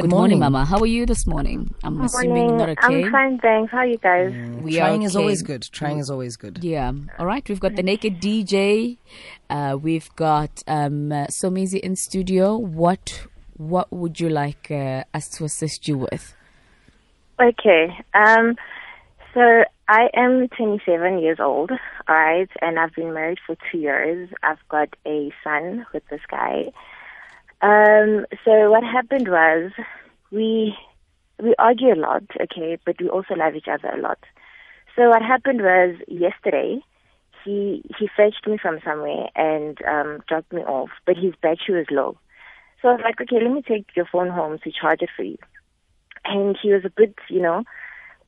Good, morning. Mama. How are you this morning? I'm assuming Morning. not okay. I'm fine, thanks. How are you guys? We Trying are is always good. Trying is always good. Yeah. All right. We've got the naked DJ. Uh, we've got um, uh, Somizi in studio. What What would you like uh, us to assist you with? Okay. Um, so I am 27 years old, alright, and I've been married for two years. I've got a son with this guy. Um, so what happened was we we argue a lot, okay, but we also love each other a lot. So what happened was yesterday he he fetched me from somewhere and um dropped me off, but his battery was low. So I was like, okay, let me take your phone home to charge it for you. And he was a bit, you know,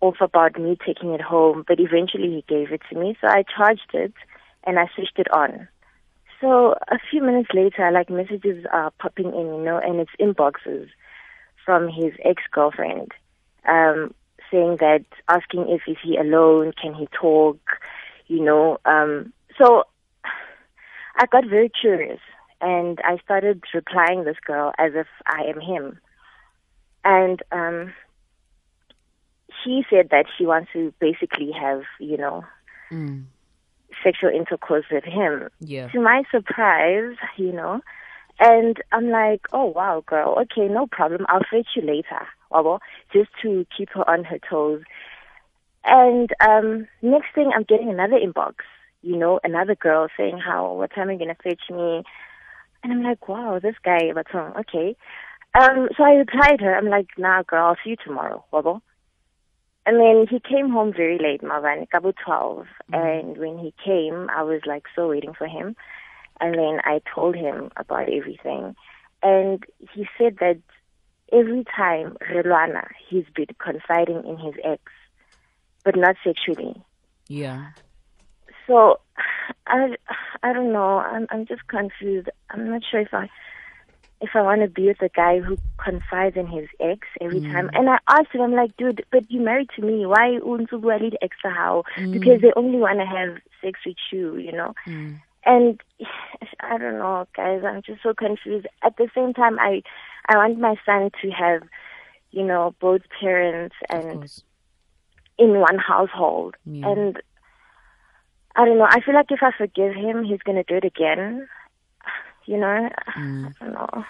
off about me taking it home, but eventually he gave it to me. So I charged it and I switched it on. So a few minutes later, like messages are popping in, you know, and it's inboxes from his ex-girlfriend, um, saying that, asking if is he alone, can he talk, you know. Um, so I got very curious and I started replying this girl as if I am him. And um, she said that she wants to basically have, you know, Mm. Sexual intercourse with him. Yeah. To my surprise, you know, and I'm like, oh wow, girl, okay, no problem. I'll fetch you later, wabo, just to keep her on her toes. And um, next thing, I'm getting another inbox, you know, another girl saying how, what time are you gonna fetch me? And I'm like, wow, this guy, but okay. Um, so I replied her, I'm like, nah, girl, I'll see you tomorrow, wabo. And then he came home very late, Marvan, about 12. Mm-hmm. And when he came, I was like so waiting for him. And then I told him about everything. And he said that every time Relwana, he's been confiding in his ex, but not sexually. Yeah. So I, I don't know. I'm, I'm just confused. I'm not sure if I, if I want to be with a guy who confides in his ex every mm. time. And I asked him, I'm like, dude, but you're married to me. Why unsubuali extra how? Mm. Because they only want to have sex with you, you know. Mm. And I don't know, guys. I'm just so confused. At the same time, I, I want my son to have, you know, both parents and in one household. Yeah. And I don't know. I feel like if I forgive him, he's gonna do it again. You know, Mm. I don't know.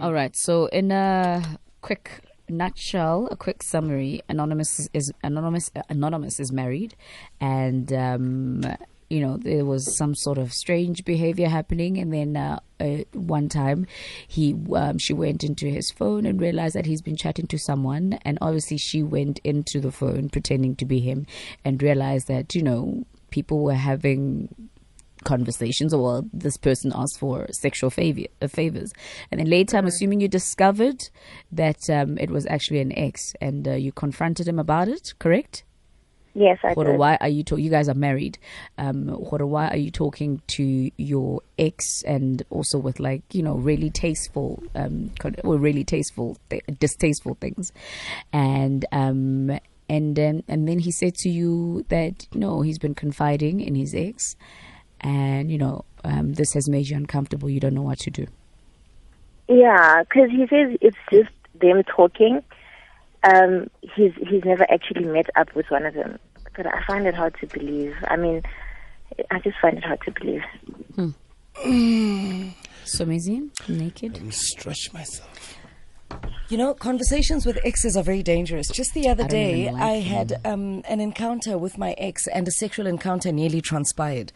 All right. So, in a quick nutshell, a quick summary: anonymous is, is anonymous. Uh, anonymous is married, and um, you know there was some sort of strange behavior happening, and then uh, uh, one time he um, she went into his phone and realized that he's been chatting to someone, and obviously she went into the phone pretending to be him, and realized that you know people were having conversations or well, this person asked for sexual favor, uh, favors. And then later i'm assuming you discovered that um, it was actually an ex and uh, you confronted him about it correct? Yes, I Horo, did. why are you talk- you guys are married. Um why are you talking to your ex and also with like you know really tasteful um or really tasteful th- distasteful things. And um and um, and then he said to you that no he's been confiding in his ex and you know um, this has made you uncomfortable you don't know what to do Yeah, because he says it's just them talking. Um, he's he's never actually met up with one of them. But I find it hard to believe. I mean, I just find it hard to believe. so amazing naked Stretch myself. You know, conversations with exes are very dangerous. Just the other I day, like I them. had um, an encounter with my ex, and a sexual encounter nearly transpired.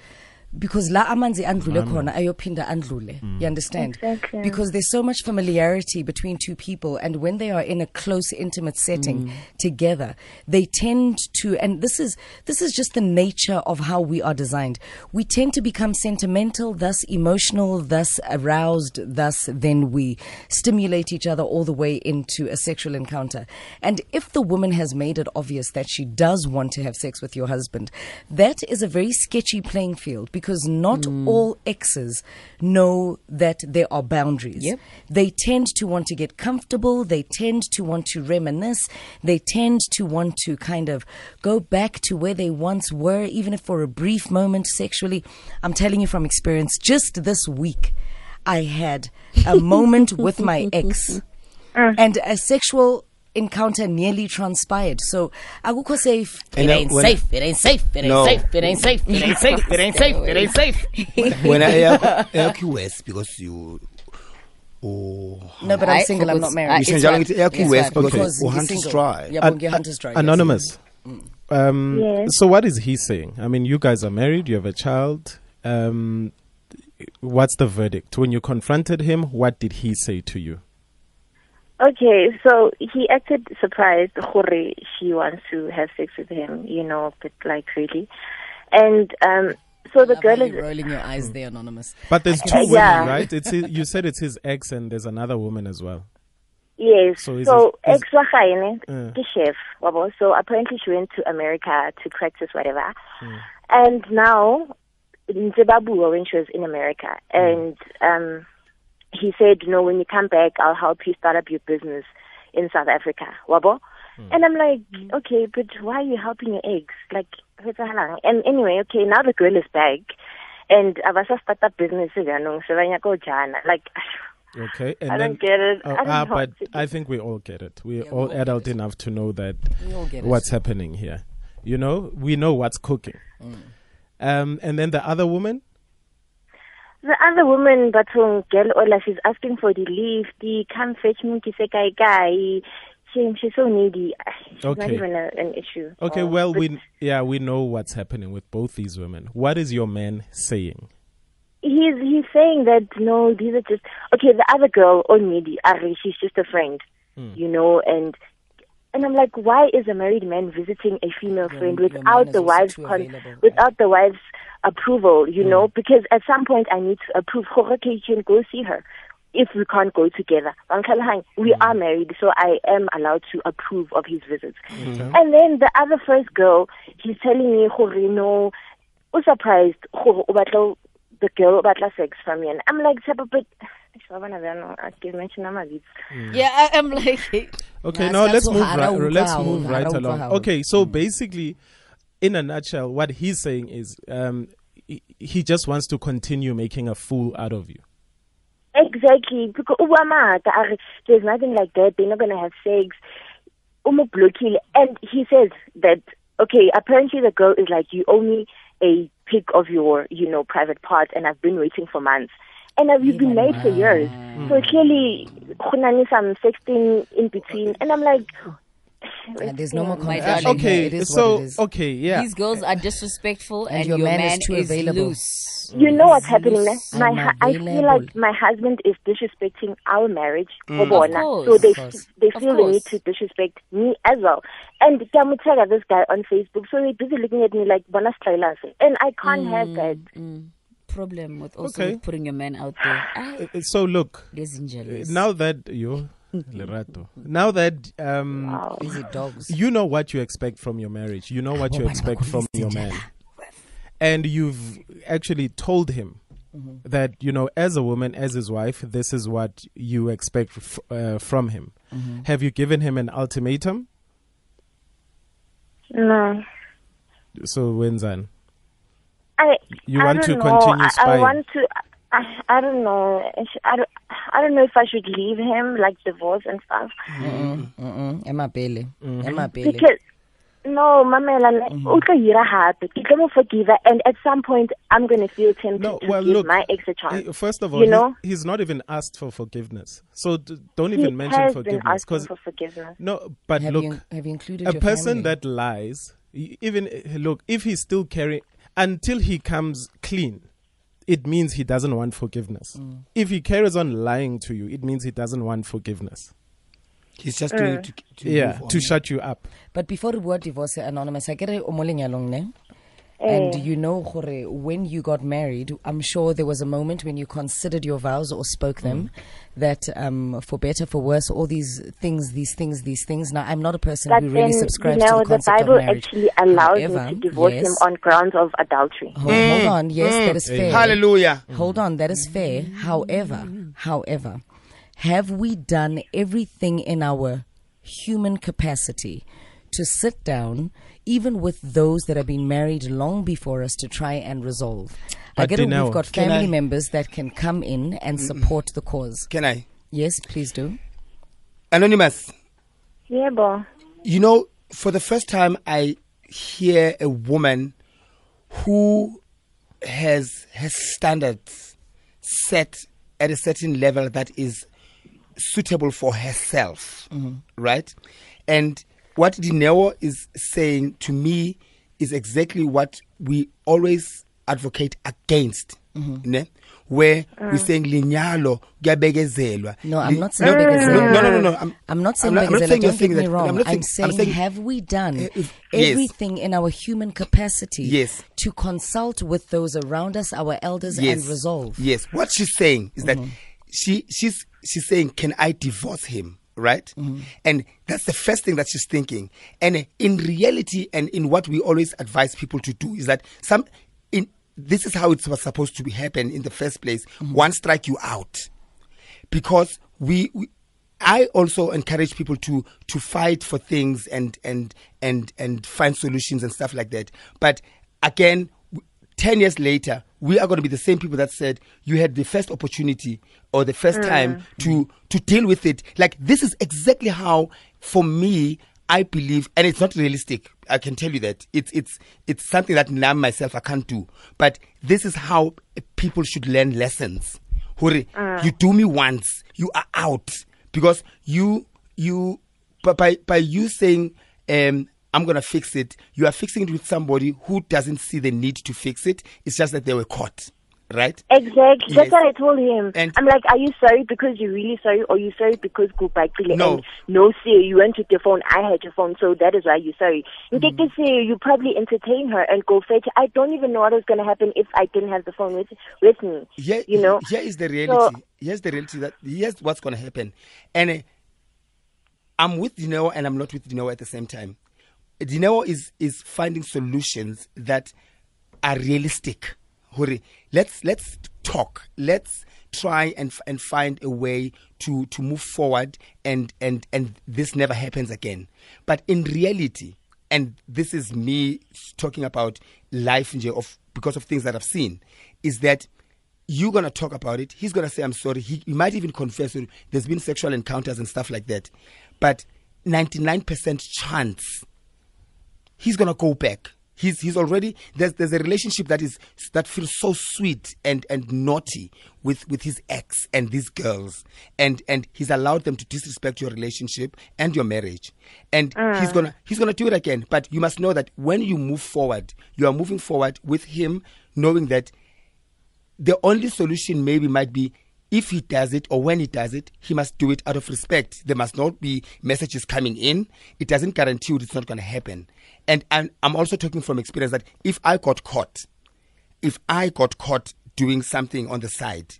Because la amanzi andlule khona ayophinda andlule. You mm. understand? Exactly. Because there's so much familiarity between two people, and when they are in a close, intimate setting mm. together, they tend to. And this is this is just the nature of how we are designed. We tend to become sentimental, thus emotional, thus aroused, thus then we stimulate each other all the way into a sexual encounter. And if the woman has made it obvious that she does want to have sex with your husband, that is a very sketchy playing field because not mm. all exes know that there are boundaries. Yep. They tend to want to get comfortable. They tend to want to reminisce. They tend to want to kind of go back to where they once were, even if for a brief moment sexually. I'm telling you from experience, just this week, I had a moment with my ex uh. and a sexual encounter nearly transpired. So, akukho safe. It I- ain't safe. It ain't safe. It ain't safe. It ain't safe. It ain't safe. It ain't safe. It ain't safe. when I air West because you oh No, but I'm single. I'm not married. I- Isho it's njalo right. ngithi air West because because he's uHunters single. Dry. Yeah, An- Hunters Dry. Anonymous. Um, Yes. So what is he saying? I mean, you guys are married. You have a child. Um, what's the verdict? When you confronted him, what did he say to you? Okay, so he acted surprised gore she wants to have sex with him, you know, but like really. And um so the Love girl is rolling your eyes there, anonymous. But there's two women, Yeah. right? It's his, you said it's his ex, and there's another woman as well. Yes. So So, is ex wa gae ne, Uh. ke chef. So apparently she went to America to practice whatever. Hmm. And now ntse ba bua when she was in America Hmm. and um he said, "No, when you come back, I'll help you start up your business in South Africa." Wabo? Hmm. And I'm like, "Okay, but why are you helping your ex?" Like, ho etsahalang? and anyway, okay, now the girl is back. And I've also started up business again, so I go jana. Like, Okay, and I then don't get it. Oh, I don't ah, but what. I think we all get it. We're Yeah, we all all adult it. enough to know that We all get it. what's happening here. You know, we know what's cooking. Mm. Um, and then the other woman. The other woman, but Batong girl Ola, she's asking for the leave. The come fetch me, ki se kai kai. She, she's so needy. It's not Okay. even a, an issue. Okay, well, but we yeah we know what's happening with both these women. What is your man saying? he's he's saying that no, these are just okay. The other girl, oh needy, Ari, she's just a friend, Hmm. you know, and and I'm like, why is a married man visiting a female Your- friend without the also wife's con- without the wife's approval? You Hmm. know, because at some point I need to approve. Okay, you can go see her. If we can't go together, Bangkhalahang, we Hmm. are married, so I am allowed to approve of his visits. And then the other first girl, he's telling me, "Gore, no, o surprised, gore, o the girl o batla sex from me. And I'm like, but I can mention my Yeah, I, I'm like, Okay, Nah, now let's move right, let's move right along. Okay, so basically, in a nutshell, what he's saying is um, he, just wants to continue making a fool out of you. Exactly. Because there's nothing like that. They're not going to have sex. And he says that, okay, apparently the girl is like, you owe me a pic of your, you know, private parts, and I've been waiting for months. And uh, we've been married for years. So clearly, khunani some sexting in between. And I'm like, And there's no more My confusion. Okay, It is so what it is. okay, yeah. these girls are disrespectful, and, And your your, man man, is too available. loose. You know what's happening there? My hu- I feel like my husband is disrespecting our marriage. Of course. So they Of course. they feel the need to disrespect me as well. And Kamutega, this guy on Facebook, so they're busy looking at me like Bona Stylase. And I can't have that. Mm, problem with also Okay. putting your man out there. Ah, Uh, So look, there's jealous. now that you, Lerato, now that um, Wow. Dogs. you know what you expect from your marriage, you know what you expect from your man, and you've actually told him Mm-hmm. that you know, as a woman, as his wife, this is what you expect f- uh, from him. Mm-hmm. Have you given him an ultimatum? No. So when's on? I You I want don't to know. continue I, I spying? want to I, I don't know. I don't, I don't know if I should leave him, like divorce and stuff. Mm-mm, mm-mm. Emma Bailey. Mm-hmm. Emma Because no, Mamela, Mm-hmm. o tlo ira hape. Ke tlo mo forgive her, and at some point I'm going to feel tempted No, to well, give look. my ex a chance. he- First of all, you he's- know? he's, not even asked for forgiveness. So d- don't he even mention has been forgiveness asking for forgiveness. no. But have, look, you, have you included a person family? that lies, even eh, look, if he's still carrying until he comes clean, it means he doesn't want forgiveness. Mm. If he carries on lying to you, it means he doesn't want forgiveness. He's just doing it to, to yeah, to shut you up. But before the word divorce, anonymous, I get it. ne? Eh. And you know, Gore, when you got married, I'm sure there was a moment when you considered your vows or spoke them that um, for better, for worse, all these things, these things, these things. Now, I'm not a person But who really subscribes you know, to the the concept Bible of marriage. actually allows However, me to divorce yes. him on grounds of adultery. Hold, hold on. Yes, that is fair. Hallelujah. Hold on, that is fair. However, however, have we done everything in our human capacity to sit down, even with those that have been married long before us, to try and resolve? I get it. Dineo, We've got family I- members that can come in and support the cause. Can I? Yes, please do. Anonymous, Yeah, bo. you know, for the first time, I hear a woman who has her standards set at a certain level that is suitable for herself, mm-hmm. right? And what Dineo is saying to me is exactly what we always advocate against, ne? where we're saying linyalo kuyabekezelwa. No, I'm not saying no, no, no, no, no. I'm, I'm not saying I'm not, I'm not saying don't saying get me that. wrong. I'm, not I'm saying, saying, I'm saying have we done Uh, if- yes. everything in our human capacity Yes. to consult with those around us, our elders, yes. and resolve? Yes. What she's saying is Mm-hmm. that she she's she's saying, Can I divorce him? Right? Mm-hmm. And that's the first thing that she's thinking. And in reality and in what we always advise people to do is that some in this is how it was supposed to be happen in the first place. Mm-hmm. One strike you out. Because we, we I also encourage people to to fight for things and and and and find solutions and stuff like that. But again, w- ten years later, we are going to be the same people that said you had the first opportunity or the first time to to deal with it. Like this is exactly how, for me, I believe, and it's not realistic. I can tell you that it's it's it's something that I myself I can't do. But this is how people should learn lessons. Hore, you do me once, you are out because you you by by you saying um I'm gonna fix it, you are fixing it with somebody who doesn't see the need to fix it. It's just that they were caught, right? Exactly. Yes. That's what I told him. And- I'm like, are you sorry because you're really sorry, or you sorry because Kubakile No. and no say you went with your phone, I had your phone, so that is why you're sorry. You take this say you probably entertain her and go fetch. I don't even know what was gonna happen if I didn't have the phone with with me. Here, you know. here is the reality. So- here's the reality that here's what's gonna happen, and uh, I'm with Dineo and I'm not with Dineo at the same time. Dineo is is finding solutions that are realistic. Hore, let's let's talk. Let's try and and find a way to to move forward and and and this never happens again. But in reality, and this is me talking about life of because of things that I've seen, is that you're gonna talk about it. He's gonna say, "I'm sorry." He, he might even confess. "Oh, There's been sexual encounters and stuff like that, but 99% chance he's gonna go back. He's he's already there's there's a relationship that is that feels so sweet and and naughty with with his ex and these girls and and he's allowed them to disrespect your relationship and your marriage and he's ah. gonna he's gonna do it again. But you must know that when you move forward, you are moving forward with him, knowing that the only solution maybe might be if he does it or when he does it, he must do it out of respect. There must not be messages coming in. It doesn't guarantee you it's not going to happen. And I'm, I'm also talking from experience that if I got caught, if I got caught doing something on the side,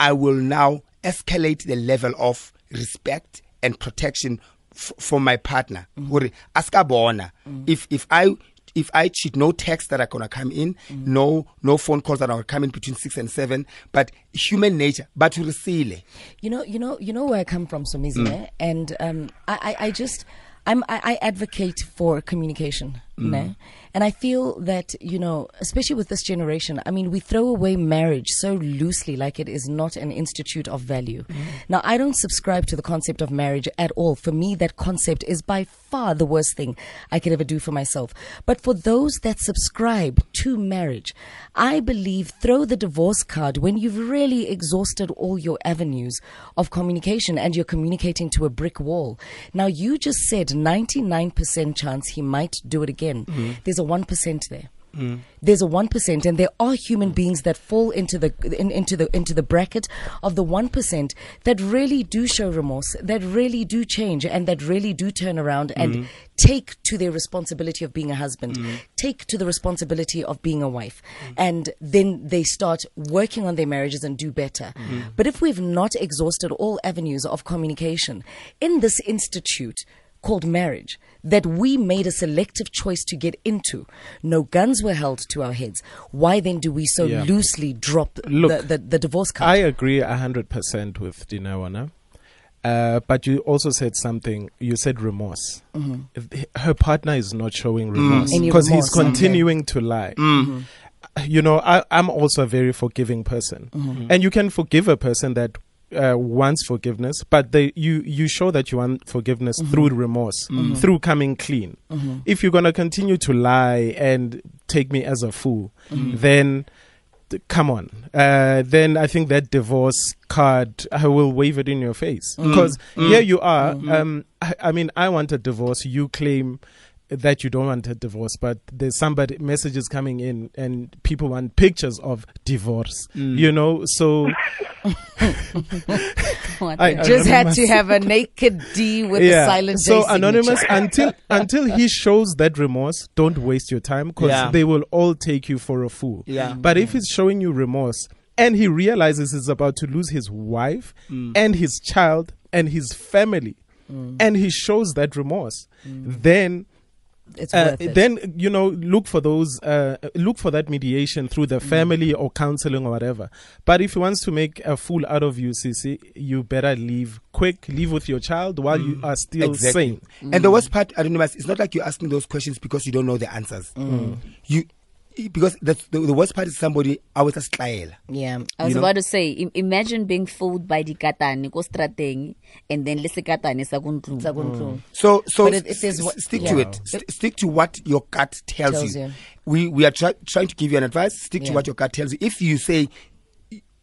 I will now escalate the level of respect and protection f- for my partner. Mm-hmm. Aska. Mm-hmm. If if I if I cheat, no texts that are gonna come in, no no phone calls that are coming between six and seven. But human nature, but to receive. You know, you know, you know where I come from, Somizi, Mm. eh? and um, I, I, I just, I'm, I, I advocate for communication, Mm. ne? and I feel that you know, especially with this generation, I mean, we throw away marriage so loosely, like it is not an institute of value. Mm. Now, I don't subscribe to the concept of marriage at all. For me, that concept is by far the worst thing I could ever do for myself. But for those that subscribe to marriage, I believe throw the divorce card when you've really exhausted all your avenues of communication and you're communicating to a brick wall. Now, you just said 99% chance he might do it again. Mm-hmm. There's a 1% there. Mm. There's a one percent, and there are human beings that fall into the in, into the into the bracket of the one percent that really do show remorse, that really do change, and that really do turn around and mm. take to their responsibility of being a husband, mm. take to the responsibility of being a wife, and then they start working on their marriages and do better. But if we've not exhausted all avenues of communication in this institute called marriage that we made a selective choice to get into. No guns were held to our heads. Why then do we so Yeah. loosely drop Look, the, the, the divorce card? I agree 100% with Dinawana. Uh, but you also said something. You said remorse. Mm-hmm. If the- her partner is not showing mm. remorse Any because he's remorse, okay. continuing to lie. Mm. You know, I, I'm also a very forgiving person, mm-hmm. and you can forgive a person that uh, wants forgiveness, but they you you show that you want forgiveness mm-hmm. through remorse, mm-hmm. through coming clean. Mm-hmm. If you're gonna continue to lie and take me as a fool, then th- come on. Uh, then I think that divorce card I will wave it in your face mm. because mm. here you are. Um, I, I mean, I want a divorce. You claim that you don't want a divorce, but there's somebody messages coming in and people want pictures of divorce. You know, so I- Just had to have a naked D with a silent J so signature. anonymous until until he shows that remorse, don't waste your time because Yeah. they will all take you for a fool. Yeah. But if he's showing you remorse and he realizes he's about to lose his wife Mm. and his child and his family, Mm. and he shows that remorse, then It's uh, worth it. then you know look for those uh, look for that mediation through Mm. the family or counseling or whatever. But if he wants to make a fool out of you Sisi, you better leave quick. Leave with your child while you are still sane. And the worst part, Anonymous, it's not like you're asking those questions because you don't know the answers. You because the, the the worst part is somebody I was a style. yeah. I was you know? about to say, imagine being fooled by the katani ko strateng and then lesi katani sa ko ntlong. Sa ko. Mm. So so it- it s- is s- what- stick yeah. to it. St- stick to what your gut tells, Tells you. you. We we are try- trying to give you an advice. Stick to what your gut tells you. If you say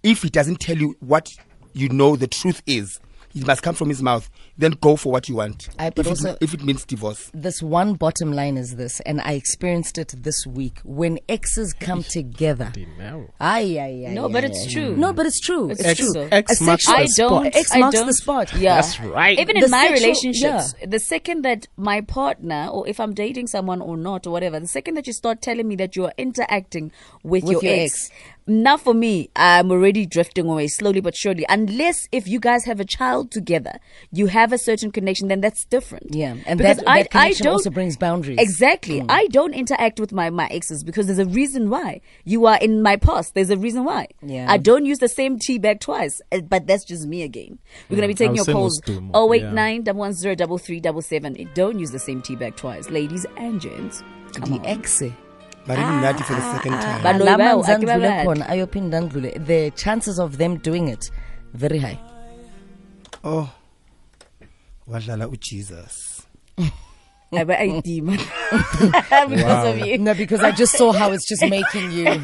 if it doesn't tell you what you know the truth is, it must come from his mouth. Then go for what you want. Aye, but if, also- it, if it means divorce. This one bottom line is this, and I experienced it this week. When exes come together. No. Aye, aye, aye, No, but it's true. No, but it's true. It's It's, true. true. X A marks sexual- I the spot. don't. X I marks don't, the spot. Yeah, That's right. Even The in my sexual- relationships, the second that my partner, or if I'm dating someone or not, or whatever, the second that you start telling me that you are interacting with, With your, your ex, now for me, I'm already drifting away slowly but surely. Unless if you guys have a child together, you have a certain connection, then that's different. Yeah, and because that- I, that connection I don't, also brings boundaries. Exactly. I don't interact with my, my exes because there's a reason why. You are in my past. There's a reason why. Yeah. I don't use the same tea bag twice. Uh, But that's just me again. We're gonna be taking your I'll send calls. those two more. Oh eight Yeah. nine double one zero double three double seven. Don't use the same tea bag twice, ladies and gents. The ex. But even ah, that for the ah, second ah. time. But no, Lama well, mzandlule akibabad. khona, ayophinda andlule. The chances of them doing it very high. oh. Wadlala uJesus. I bet I demon because of you. No, because I just saw how it's just making you.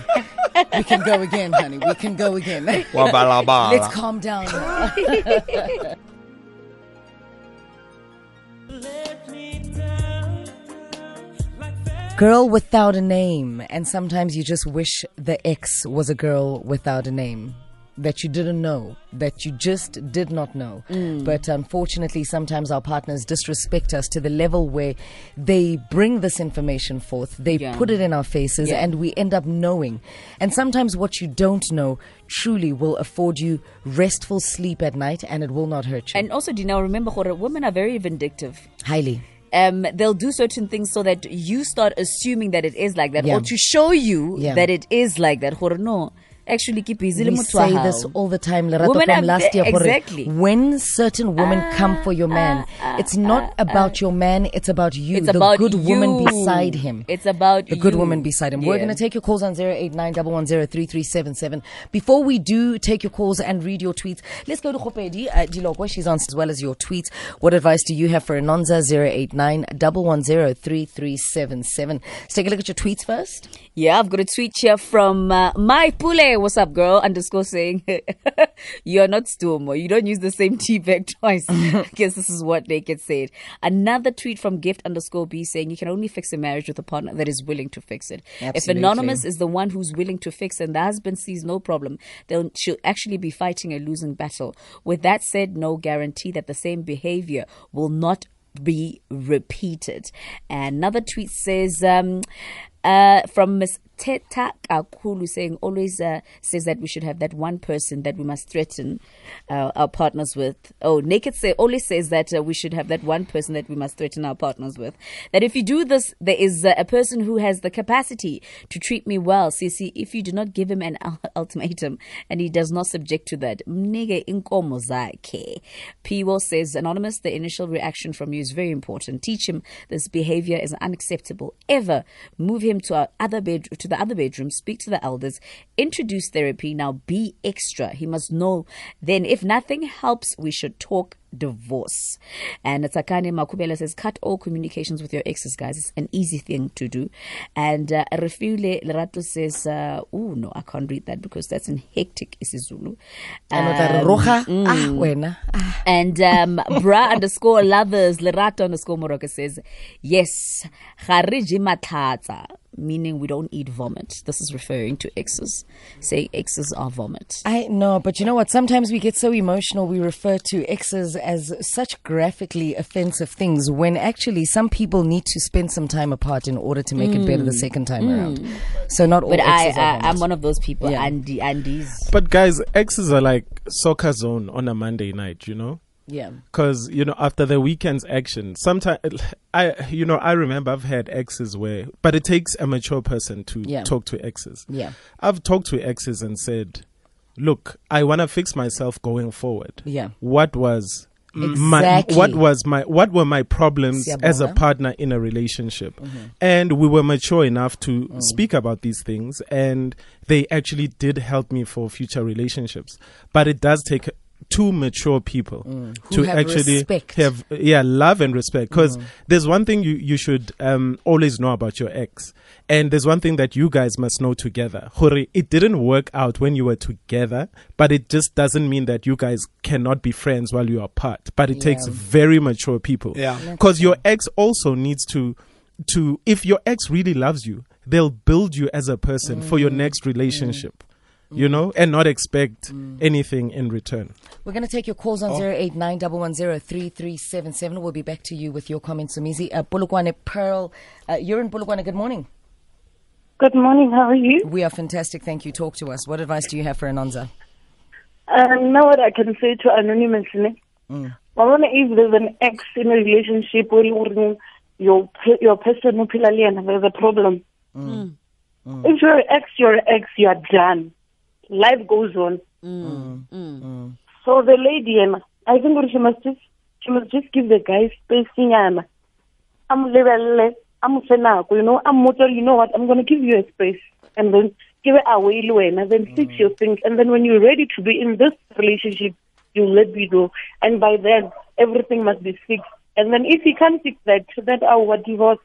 We can go again, honey. We can go again. Let's calm down. Girl without a name. And sometimes you just wish the ex was a girl without a name. That you didn't know, that you just did not know. Mm. But unfortunately, sometimes our partners disrespect us to the level where they bring this information forth, they Yeah. put it in our faces, Yeah. and we end up knowing. And sometimes what you don't know truly will afford you restful sleep at night and it will not hurt you. And also, Dina, remember, women are very vindictive. Highly. Um, they'll do certain things so that you start assuming that it is like that, Yeah. or to show you Yeah. that it is like that. Hore, no, actually, keep busy. We say this all the time, Lerato from last year. Exactly. When certain women ah, come for your man, ah, ah, it's not about your man, it's about you, It's the about good woman beside him. It's about the good you. woman beside him. We're going to take your calls on 089 Before we do take your calls and read your tweets, let's go to Khopedi uh, Dilogwe. She's on as well as your tweets. What advice do you have for Anonza 089 Let's take a look at your tweets first. Yeah, I've got a tweet here from uh, my pule. What's up, girl? Underscore saying you're not Stumo. You don't use the same tea bag twice. I guess this is what Naked said. Another tweet from gift underscore b saying you can only fix a marriage with a partner that is willing to fix it. If anonymous is the one who's willing to fix and the husband sees no problem, then she'll actually be fighting a losing battle. With that said, no guarantee that the same behavior will not be repeated. Another tweet says, um, uh, from Miss Teta Kakulu saying always uh, says that we should have that one person that we must threaten uh, our partners with. Oh, Naked say always says that uh, we should have that one person that we must threaten our partners with. That if you do this, there is uh, a person who has the capacity to treat me well. Sisi, if you do not give him an ultimatum and he does not subject to that, mnige inkomo zakhe. Piwo says anonymous. The initial reaction from you is very important. Teach him this behavior is unacceptable. Ever move him to our other bed to the other bedroom, speak to the elders, introduce therapy. Now be extra. He must know. Then, if nothing helps, we should talk divorce. And it's Takane Makubela says, cut all communications with your exes, guys. It's an easy thing to do. And uh, Refule Lerato says, uh, oh, no, I can't read that because that's in hectic isiZulu. Um, roja. Ah, and um, bra underscore lovers Lerato underscore Morocco says, yes, meaning we don't eat vomit. This is referring to exes. Say exes are vomit. I know, but you know what? Sometimes we get so emotional, we refer to exes as such graphically offensive things when actually some people need to spend some time apart in order to make it better the mm. second time mm. around. So not all But I, exes are I, I'm one of those people, Yeah. Andy, Andy's. But guys, exes are like soccer zone on a Monday night, you know? Yeah. Because, you know, after the weekend's action, sometimes, I, you know, I remember I've had exes where, but it takes a mature person to Yeah. talk to exes. Yeah. I've talked to exes and said, look, I want to fix myself going forward. Yeah. What was my, what was my, what were my problems as a partner in a relationship? Mm-hmm. And we were mature enough to Mm. speak about these things and they actually did help me for future relationships. But it does take two mature people to Mm. Who have actually respect. Mm. have yeah love and respect because there's one thing you you should um always know about your ex and there's one thing that you guys must know together Hore, it didn't work out when you were together but it just doesn't mean that you guys cannot be friends while you are apart but it takes very mature people Yeah. because your ex also needs to to if your ex really loves you they'll build you as a person for Mm. your next relationship you know and not expect Mm. anything in return We're going to take your calls on 0891103377. We'll be back to you with your comments, Somizi. Uh, Polokwane Pearl, uh, you're in Polokwane. Good morning. Good morning. How are you? We are fantastic. Thank you. Talk to us. What advice do you have for Anonza? Um, now what I can say to anonymous, ne? Mm. I wonder if there's an ex in a relationship where you- your pe- your person who phila le there's a problem. Mm. If you're an ex, you're an ex. You are done. Life goes on. Mm. Mm. So the lady, I think she must just she must just give the guy space. I'm I'm you know, I'm motor, you know what, I'm gonna give you a space and then give it away and then fix your things and then when you're ready to be in this relationship, you let me know. And by then everything must be fixed. And then if he can't fix that, then our divorce.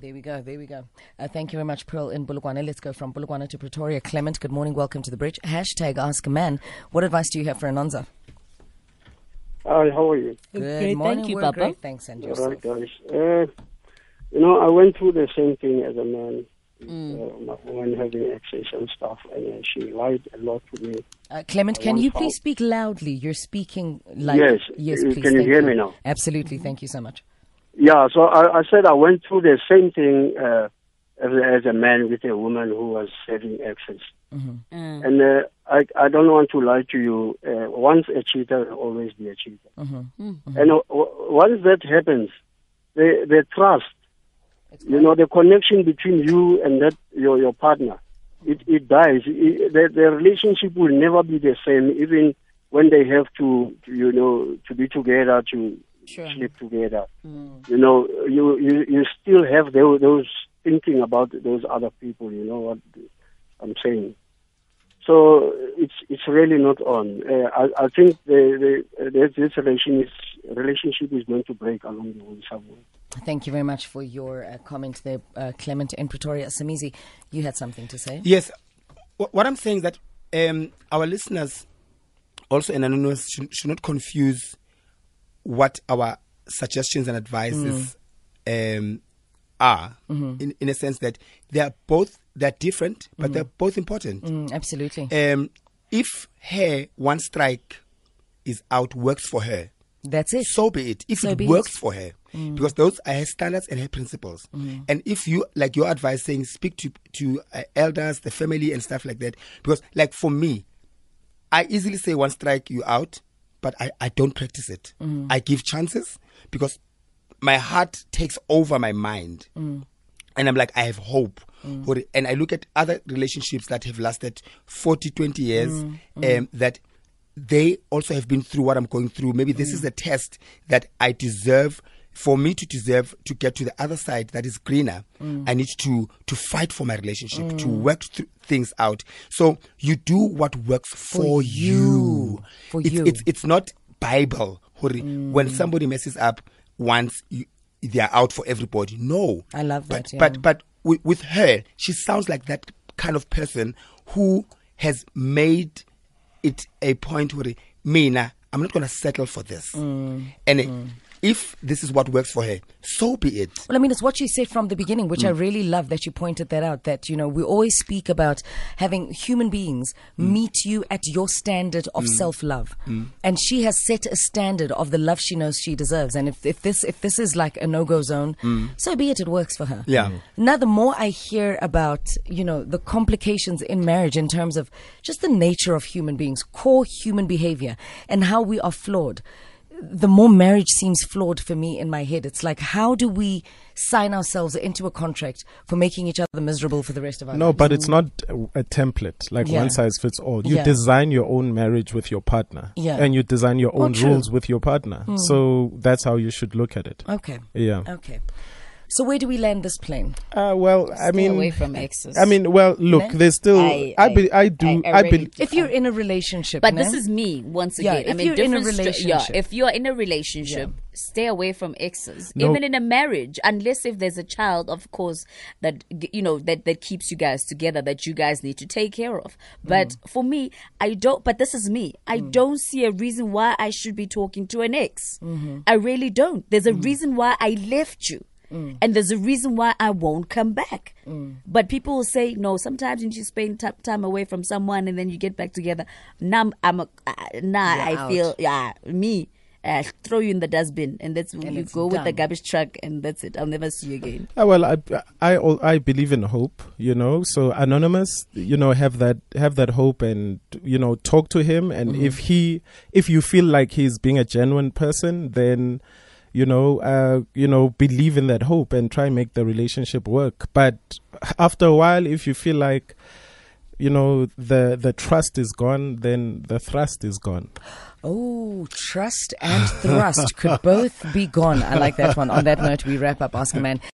There we go. There we go. Uh, thank you very much, Pearl in Polokwane. Let's go from Polokwane to Pretoria. Clement, good morning. Welcome to the bridge. Hashtag Ask a Man. What advice do you have for Anonza? Hi, how are you? Good Great, morning. thank you, We're Papa. Great. Thanks, and All yourself. right, guys. Uh, you know, I went through the same thing as a man. Uh, my woman having access and stuff, and uh, she lied a lot to me. Uh, Clement, can you fault. please speak loudly? You're speaking like Yes. Yes, please. can you Thank hear me now? Absolutely. Thank you so much. Yeah, so I, I said I went through the same thing uh, as, a- as a man with a woman who was having access. And uh, I, I don't want to lie to you. Uh, once a cheater, always be a cheater. And uh, w- once that happens, the the trust, you know, the connection between you and that your your partner, it it dies. It, the the relationship will never be the same, even when they have to, to, you know, to be together to sleep together. You know, you you you still have those, those thinking about those other people. You know what I'm saying. So it's it's really not on. Uh, I I think the, the this, this relation is, relationship is going to break along the way somewhere. Thank you very much for your uh, comment there, uh, Clement in Pretoria. Somizi, you had something to say? Yes. Wh- What I'm saying is that um, our listeners, also in anonymous, should, should not confuse what our suggestions and advices um, are. In, in a sense that they are both they're different, but they're both important. Mm, absolutely. Um, if her one strike is out works for her, That's it. so be it. If So it works it. for her, because those are her standards and her principles. And if you like your advice saying speak to to uh, elders, the family, and stuff like that, because like for me, I easily say one strike you out, but I I don't practice it. Mm. I give chances because my heart takes over my mind. Mm. And I'm like, I have hope. Mm. For it. And I look at other relationships that have lasted 40, 20 years, um, that they also have been through what I'm going through. Maybe this is a test that I deserve for me to deserve to get to the other side that is greener, Mm. I need to to fight for my relationship, to work th- things out. So you do what works for, you. For it's, you. It's it's not Bible. hore, When somebody messes up once, you, they are out for everybody. No, I love but, that, yeah. But but with, with her, she sounds like that kind of person who has made it a point where Mina, I'm not going to settle for this. Mm. And uh, if this is what works for her, so be it. Well, I mean, it's what you said from the beginning, which I Mm. really love that you pointed that out. That, you know, we always speak about having human beings Mm. meet you at your standard of self love. And she has set a standard of the love she knows she deserves. And if, if this if this is like a no go zone, so be it, it works for her. Mm. Yeah. Mm. Now, the more I hear about, you know, the complications in marriage in terms of just the nature of human beings, core human behavior, and how we are flawed, the more marriage seems flawed for me in my head. It's like, how do we sign ourselves into a contract for making each other miserable for the rest of our No, lives? No, but it's not a, template like Yeah. one size fits all. You Yeah. design your own marriage with your partner, Yeah. and you design your own true. rules with your partner. Hmm. So that's how you should look at it. Okay. Yeah. Okay. So where do we land this plane? Uh, well, I mean, away from exes. I mean, well, look, Ne? there's still. I- I, I- be, I do. I- I I, really be, do. If you're in a relationship, But ne? this is me once Yeah, again. I if mean, you're in a different relationship. yeah, if you're in a relationship, stay away from exes. No. Even in a marriage, unless if there's a child, of course, that you know that that keeps you guys together, that you guys need to take care of. But Mm. for me, I don't. But this is me. I don't see a reason why I should be talking to an ex. Mm-hmm. I really don't. There's a Mm. reason why I left you. And there's a reason why I won't come back. Mm. But people will say, no, sometimes you just spend t- time away from someone and then you get back together. Now I'm, I'm a, uh, now I out. feel, yeah, me, uh, throw you in the dustbin and that's when you it's go with the garbage truck and that's it. I'll never see you again. Uh, well, I, I, al- I believe in hope, you know. So anonymous, you know, have that, have that hope, and you know, talk to him. And if he, if you feel like he's being a genuine person, then, you know, uh, you know, believe in that hope and try and make the relationship work. But after a while, if you feel like, you know, the the trust is gone, then the thrust is gone. Oh, trust and thrust could both be gone. I like that one. On that note, we wrap up Ask a Man.